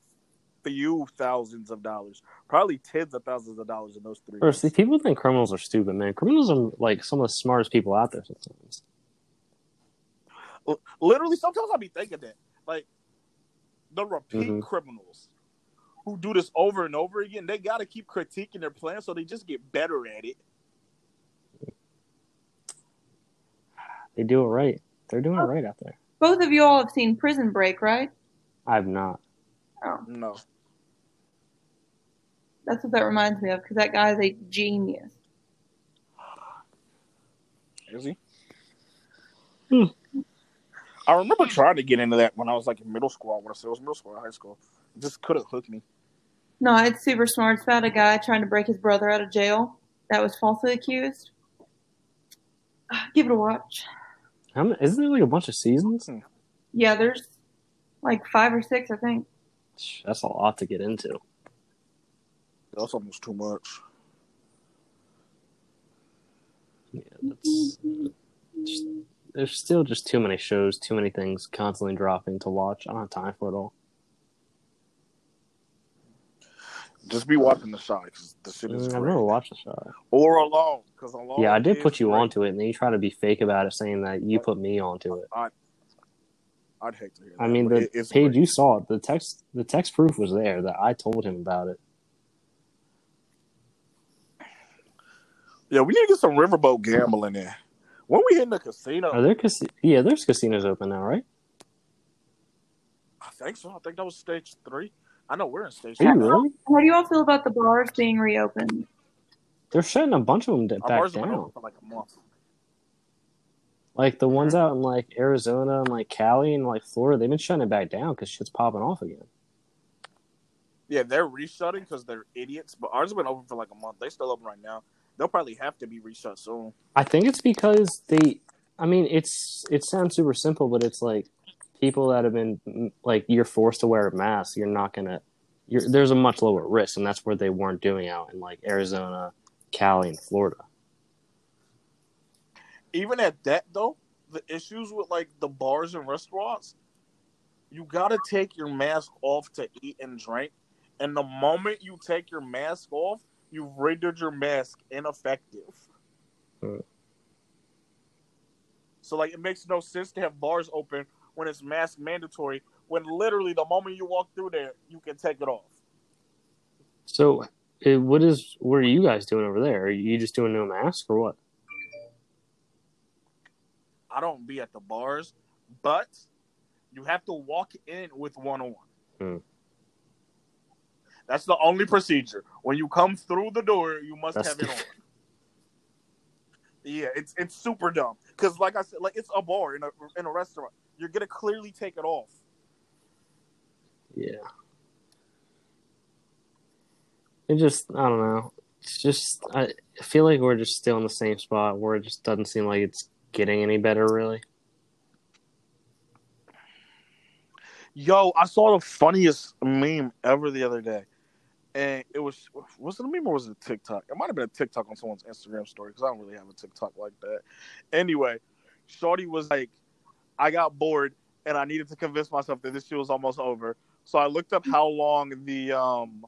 few thousands of dollars, probably tens of thousands of dollars in those three. First, months. people think criminals are stupid, man. Criminals are like some of the smartest people out there sometimes. Literally, sometimes I be thinking that, like, the repeat Mhm. criminals who do this over and over again, they got to keep critiquing their plan so they just get better at it. They do it right. They're doing it right out there. Both of you all have seen Prison Break, right? I've not. Oh, No, that's what that reminds me of because that guy's a genius. is he? Hmm. I remember trying to get into that when I was like in middle school. I want to say it was middle school or high school. It just couldn't hook me. No, it's super smart. It's about a guy trying to break his brother out of jail that was falsely accused. <sighs> Give it a watch. How many, isn't there like a bunch of seasons? Yeah, there's like five or six, I think. That's a lot to get into. That's almost too much. Yeah, that's, just, there's still just too many shows, too many things constantly dropping to watch. I don't have time for it all. Just be watching the shot because the shit is Mm, I've great. never watched the show. Or alone because alone. Yeah, I did put you great. onto it, and then you try to be fake about it, saying that you put me onto it. I'd hate to hear. I mean, the it- page great. you saw, it. the text, the text proof was there that I told him about it. Yeah, we need to get some riverboat gambling in. When we hitting the casino, Are there cas- Yeah, there's casinos open now, right? I think so. I think that was stage three. I know we're in stage Are you three. really? How do you all feel about the bars being reopened? They're shutting a bunch of them d- back bars have down. open for like a month. Like the ones out in like Arizona and like Cali and like Florida, they've been shutting it back down because shit's popping off again. Yeah, they're reshutting because they're idiots. But ours have been open for like a month. They still open right now. They'll probably have to be reshut soon. I think it's because they. I mean, it's it sounds super simple, but it's like people that have been mm, like you're forced to wear a mask. You're not gonna. You're, there's a much lower risk, and that's where they weren't doing out in like Arizona, Cali, and Florida. Even at that though, the issues with like the bars and restaurants, you gotta take your mask off to eat and drink. And the moment you take your mask off, you've rendered your mask ineffective. Hmm. So like it makes no sense to have bars open when it's mask mandatory. When literally the moment you walk through there, you can take it off. So, what is what are you guys doing over there? Are you just doing no mask or what? I don't be at the bars, but you have to walk in with one on. Hmm. That's the only procedure. When you come through the door, you must That's have it on. Yeah, it's it's super dumb because, like I said, like it's a bar in a in a restaurant. You're gonna clearly take it off. Yeah. It just I don't know. It's just I feel like we're just still in the same spot where it just doesn't seem like it's getting any better really. Yo, I saw the funniest meme ever the other day, and it was was it a meme or was it a TikTok? It might have been a TikTok on someone's Instagram story because I don't really have a TikTok like that. Anyway, Shorty was like, "I got bored and I needed to convince myself that this shit was almost over, so I looked up how long the um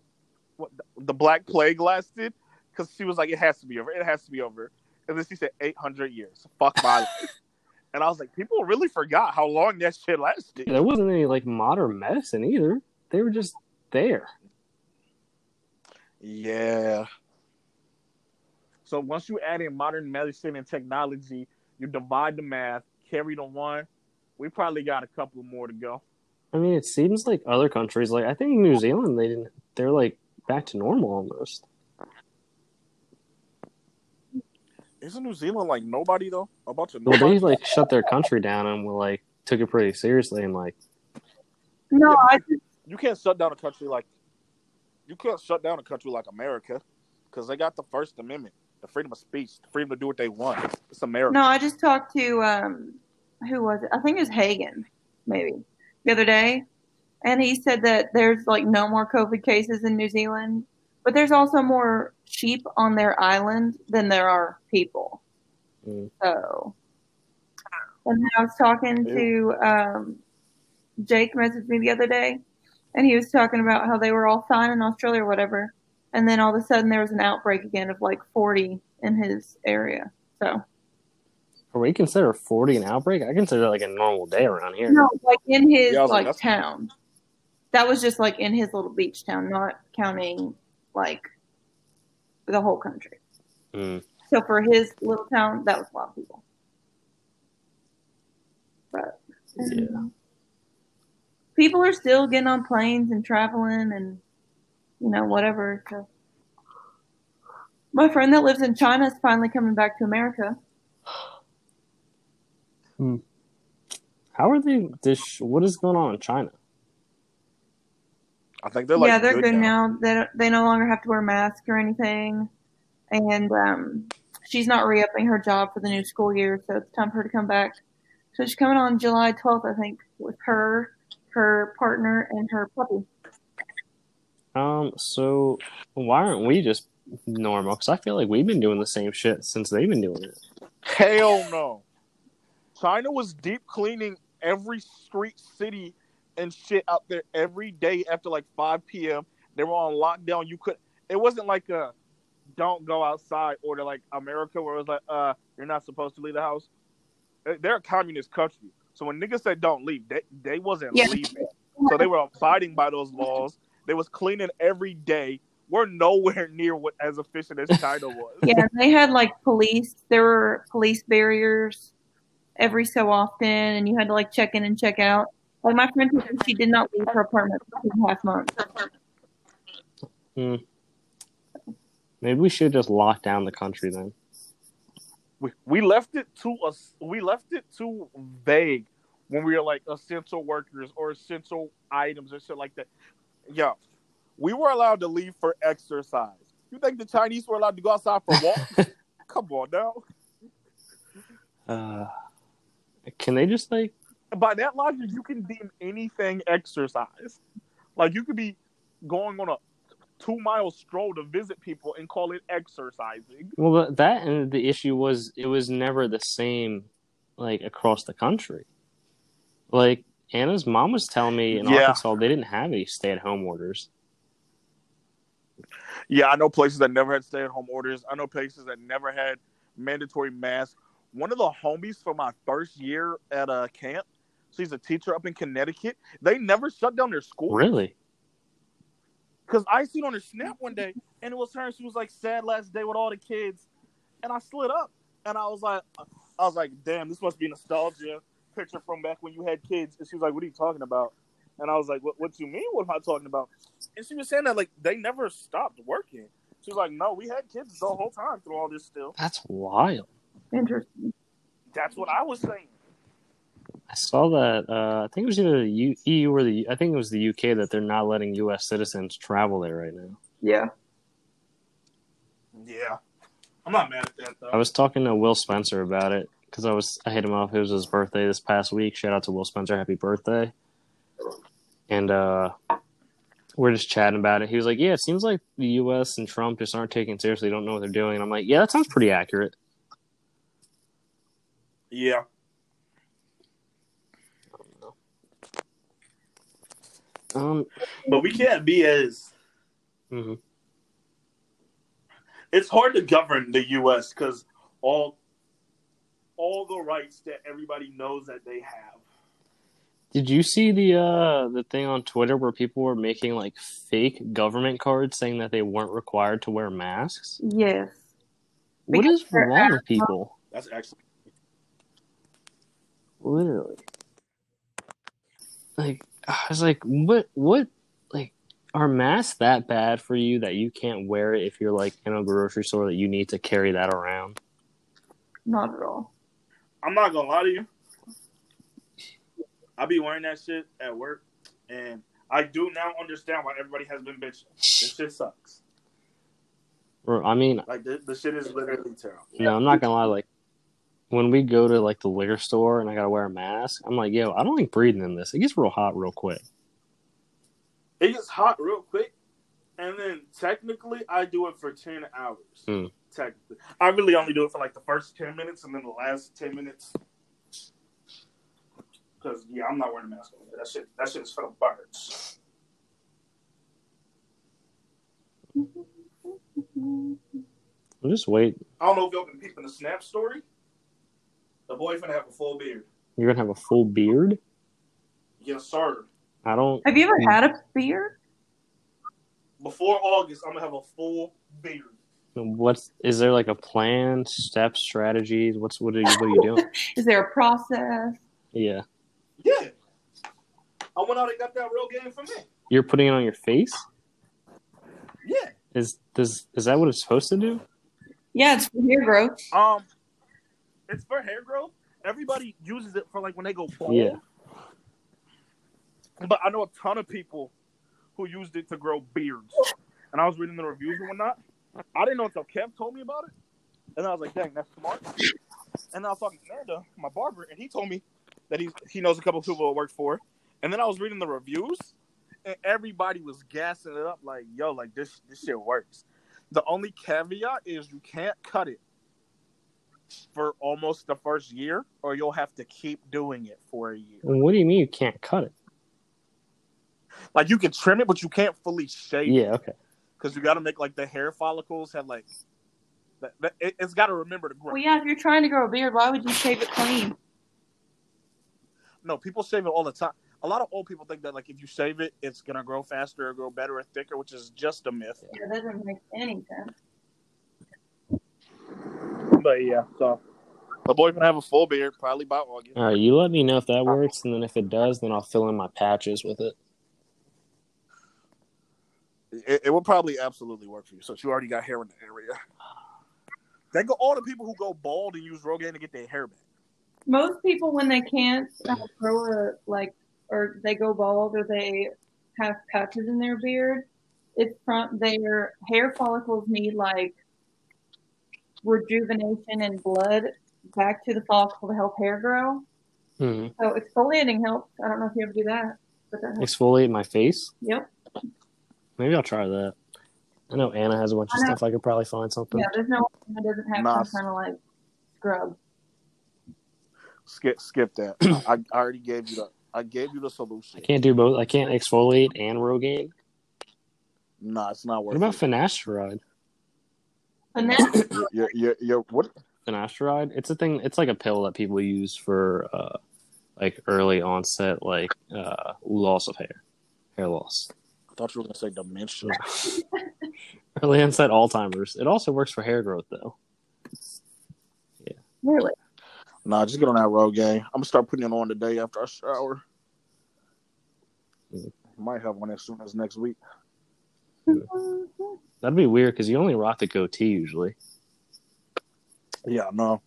what the Black Plague lasted because she was like, it has to be over, it has to be over, and then she said 800 years. Fuck my life. <laughs> And I was like, people really forgot how long that shit lasted. There wasn't any like modern medicine either. They were just there. Yeah. So once you add in modern medicine and technology, you divide the math, carry the one. We probably got a couple more to go. I mean, it seems like other countries, like I think New Zealand, they didn't. They're like back to normal almost. Isn't New Zealand like nobody though? A bunch of Well, nobody. they like shut their country down and were like took it pretty seriously and like No, Yeah, I just you can't shut down a country like you can't shut down a country like America because they got the First Amendment, the freedom of speech, the freedom to do what they want. It's America. no, I just talked to um, who was it? I think it was Hagen, maybe the other day, and he said that there's like no more COVID cases in New Zealand, but there's also more sheep on their island than there are people. Mm. So, and I was talking to um, Jake messaged me the other day, and he was talking about how they were all fine in Australia or whatever, and then all of a sudden there was an outbreak again of like 40 in his area. So. Are we consider 40 an outbreak? I consider it like a normal day around here. No, like in his Yeah, like, like town. That was just like in his little beach town, not counting like the whole country. Mm. So for his little town, that was a lot of people. But Yeah. people are still getting on planes and traveling and you know whatever. So. My friend that lives in China is finally coming back to America. How are they? This what is going on in China? I think they're like yeah, they're good, good now. now. They they no longer have to wear masks or anything, and um, she's not re-upping her job for the new school year, so it's time for her to come back. So she's coming on July 12th, I think, with her, her partner, and her puppy. Um, so why aren't we just normal? Because I feel like we've been doing the same shit since they've been doing it. Hell no. China was deep cleaning every street, city, and shit out there every day after like 5 p.m. They were on lockdown. You could. It wasn't like a don't go outside or to like America where it was like uh you're not supposed to leave the house. They- They're a communist country, so when niggas said don't leave, they they wasn't Yeah. leaving. So they were abiding by those laws. They was cleaning every day. We're nowhere <laughs> near what as efficient as China was. Yeah, they had like police. There were police barriers every so often, and you had to like check in and check out. Like my friend, told me she did not leave her apartment for two and a half months. Maybe we should just lock down the country then. we, we left it too us we left it too vague when we were like essential workers or essential items or shit like that. Yeah, we were allowed to leave for exercise. You think the Chinese were allowed to go outside for walks? <laughs> Come on now. Uh, can they just like? By that logic, you can deem anything exercise. Like you could be going on a two mile stroll to visit people and call it exercising. Well, that- that and the issue was it was never the same, like across the country. Like Anna's mom was telling me in Yeah. Arkansas they didn't have any stay-at-home orders. Yeah, I know places that never had stay-at-home orders. I know places that never had mandatory masks. One of the homies from my first year at a camp, she's a teacher up in Connecticut. They never shut down their school Really? because I seen on her snap one day, and it was her. and She was like sad last day with all the kids, and I slid up, and I was like, I was like, damn, this must be nostalgia. Picture from back when you had kids, and she was like, what are you talking about? And I was like, what, what do you mean? What am I talking about? And she was saying that like they never stopped working. She was like, no, we had kids the whole time through all this still. That's wild. Interesting. That's what I was saying. I saw that. Uh, I think it was either the U- EU or the. I think it was the UK that they're not letting U.S. citizens travel there right now. Yeah. Yeah. I'm not mad at that though. I was talking to Will Spencer about it because I was I hit him off. It was his birthday this past week. Shout out to Will Spencer, happy birthday! and uh, we're just chatting about it. He was like, "Yeah, it seems like the U.S. and Trump just aren't taken seriously. Don't know what they're doing." And I'm like, "Yeah, that sounds pretty accurate." Yeah. Um, But we can't be as. mhm. It's hard to govern the U.S. because all, all the rights that everybody knows that they have. Did you see the uh the thing on Twitter where people were making like fake government cards saying that they weren't required to wear masks? Yes. What Because is they're wrong with people? That's actually. Literally. Like I was like, what what like are masks that bad for you that you can't wear it if you're like in a grocery store that you need to carry that around? Not at all. I'm not gonna lie to you. I be wearing that shit at work, and I do now understand why everybody has been bitching. This shit sucks. Or I mean, Like the, the shit is literally terrible. no, I'm not gonna lie, like when we go to like the liquor store and I gotta wear a mask, I'm like, yo, I don't like breathing in this. It gets real hot real quick. It gets hot real quick, and then technically I do it for ten hours. Hmm. Technically, I really only do it for like the first ten minutes, and then the last ten minutes. Because yeah, I'm not wearing a mask. On that shit, that shit is for the birds. I'm <laughs> just wait. I don't know if y'all been peeping the Snap story. The boy's gonna have a full beard. You're gonna have a full beard? Yes, sir. I don't. Have you ever had a beard? Before August, I'm gonna have a full beard. What's is there like a plan, steps, strategies? What's what are you what are you doing? <laughs> Is there a process? Yeah, Yeah. I went out and got that Rogaine for me. you're putting it on your face. Yeah. Is does is that what it's supposed to do? Yeah, it's for hair growth. Um, it's for hair growth. Everybody uses it for like when they go bald. Yeah. But I know a ton of people who used it to grow beards. And I was reading the reviews and whatnot. I didn't know until Kev told me about it. And I was like, dang, that's smart. And I was talking to Amanda, my barber, and he told me that he he knows a couple people who work for. And then I was reading the reviews, and everybody was gassing it up like, yo, like this this shit works. The only caveat is you can't cut it for almost the first year, or you'll have to keep doing it for a year. What do you mean you can't cut it? Like you can trim it, but you can't fully shave it Yeah, okay. because you got to make like the hair follicles have like. That, that, it, it's got to remember to grow. Well, yeah, if you're trying to grow a beard, why would you shave it clean? No, people shave it all the time. A lot of old people think that like if you shave it, it's gonna grow faster or grow better or thicker, which is just a myth. Yeah, that doesn't make any sense. But yeah, so my boy gonna have a full beard probably by August. All right, you let me know if that works, and then if it does, then I'll fill in my patches with it. It, it will probably absolutely work for you since you already got hair in the area. They go all the people who go bald and use Rogaine to get their hair back. Most people, when they can't uh, grow a like, or they go bald, or they have patches in their beard, it's from their hair follicles need like rejuvenation and blood back to the follicle to help hair grow. hmm So exfoliating helps. I don't know if you ever do that, but that helps. Exfoliate my face. Yep. Maybe I'll try that. I know Anna has a bunch of I stuff. I could probably find something. Yeah, there's no one that doesn't have Nice. some kind of like scrub. Skip, skip that. <clears throat> I, I already gave you the. I gave you the solution. I can't do both. I can't exfoliate and Rogaine. Nah, it's not worth. What working. about finasteride? And then You're, you're, you're, what? Finasteride? It's a thing. It's like a pill that people use for uh, like early onset, like uh, loss of hair, hair loss. I thought you were gonna say dementia. <laughs> Early onset Alzheimer's. It also works for hair growth, though. Yeah. Really, Nah, just get on that Rogaine. I'm gonna start putting it on today after I shower. Mhm. Might have one as soon as next week. <laughs> That'd be weird because you only rock the goatee usually. Yeah, no.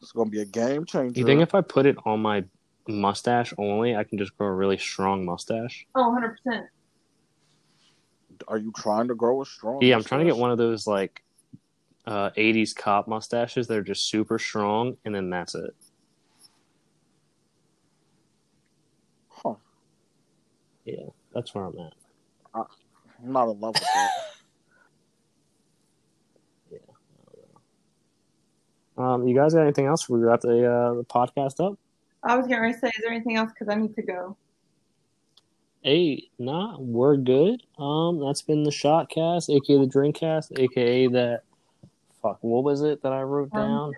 It's gonna be a game changer. You think if I put it on my mustache only, I can just grow a really strong mustache? oh, 100 percent. Are you trying to grow a strong? Yeah, I'm trying to get one of those like uh, 80s cop mustaches. They're just super strong, and then that's it. Huh. Yeah, that's where I'm at. I'm not in love with that. <laughs> Um, you guys got anything else? We got the uh, the podcast up. I was going to say, is there anything else? Because I need to go. Hey, nah, we're good. Um, that's been the shot cast, aka the drink cast, aka that. Fuck, what was it that I wrote Um, down?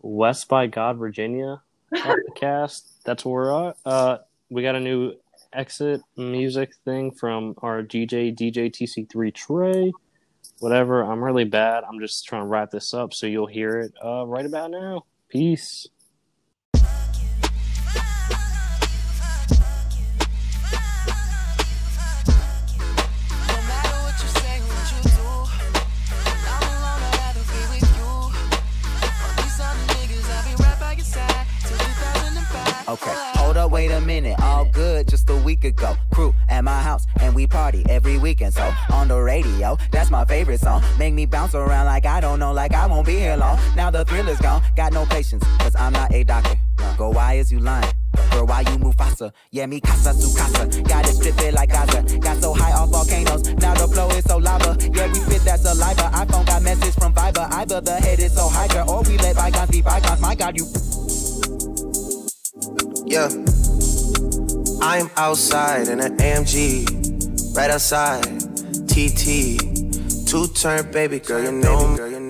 West by God, Virginia <laughs> cast. That's where we're at. Uh, we got a new exit music thing from our DJ DJ TC3 Trey. Whatever. I'm really bad. I'm just trying to wrap this up so you'll hear it uh, right about now. Peace. No matter what you say, what you do, when I'm alone, I'd rather be with you. Fuck these other niggas, I'll be right by your side till 2005. Okay, hold up, wait a minute. All good just a week ago. Crew at my house, and we party every weekend. So on the radio, that's my favorite song. Make me bounce around like I don't know, like I won't be here long. Now the thrill is gone. Got no patience, cause I'm not a doctor. Go, why is you lying? Girl, why you move faster? Yeah, me casa su casa. Got it stripping like Gaza. Got so high off volcanoes. Now the flow is so lava. Yeah, we spit that saliva. iPhone got message from Viber. Either the head is so girl, or we let bygones be bygones. My God, you Yeah. I am outside in an AMG, right outside. TT, two turn baby girl, you know me.